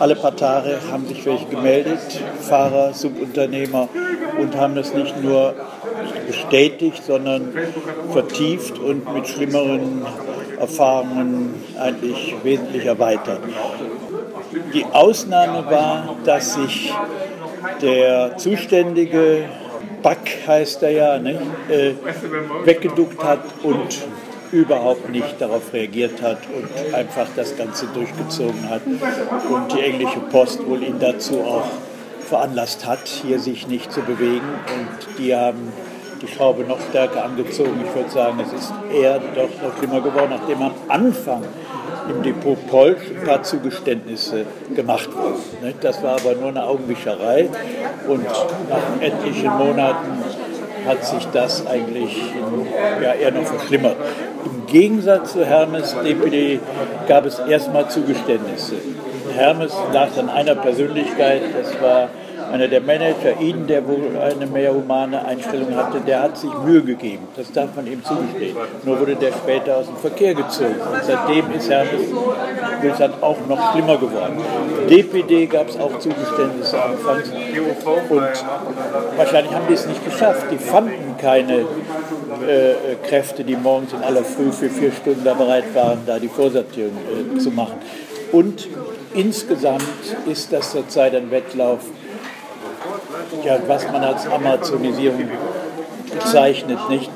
Alle paar Tage haben sich welche gemeldet, Fahrer, Subunternehmer, und haben das nicht nur bestätigt, sondern vertieft und mit schlimmeren Erfahrungen eigentlich wesentlich erweitert. Die Ausnahme war, dass sich der zuständige Back heißt er ja, ne, äh, weggeduckt hat und überhaupt nicht darauf reagiert hat und einfach das Ganze durchgezogen hat und die englische Post wohl ihn dazu auch veranlasst hat, hier sich nicht zu bewegen und die haben die Schraube noch stärker angezogen. Ich würde sagen, es ist eher doch noch schlimmer geworden, nachdem am Anfang im Depot Polsch ein paar Zugeständnisse gemacht wurden. Das war aber nur eine Augenwischerei und nach etlichen Monaten hat sich das eigentlich ja, eher noch verschlimmert. Im Gegensatz zu Hermes DPD gab es erstmal Zugeständnisse. Hermes lag an einer Persönlichkeit, das war einer der Manager, ihn, der wohl eine mehr humane Einstellung hatte, der hat sich Mühe gegeben. Das darf man ihm zugestehen. Nur wurde der später aus dem Verkehr gezogen. Und seitdem ist Hermes Wilson auch noch schlimmer geworden. DPD gab es auch Zugeständnisse anfangs. Und wahrscheinlich haben die es nicht geschafft. Die fanden keine äh, Kräfte, die morgens in aller Früh für vier Stunden da bereit waren, da die Vorsortierung äh, zu machen. Und insgesamt ist das zurzeit ein Wettlauf ja, was man als Amazonisierung bezeichnet, nicht?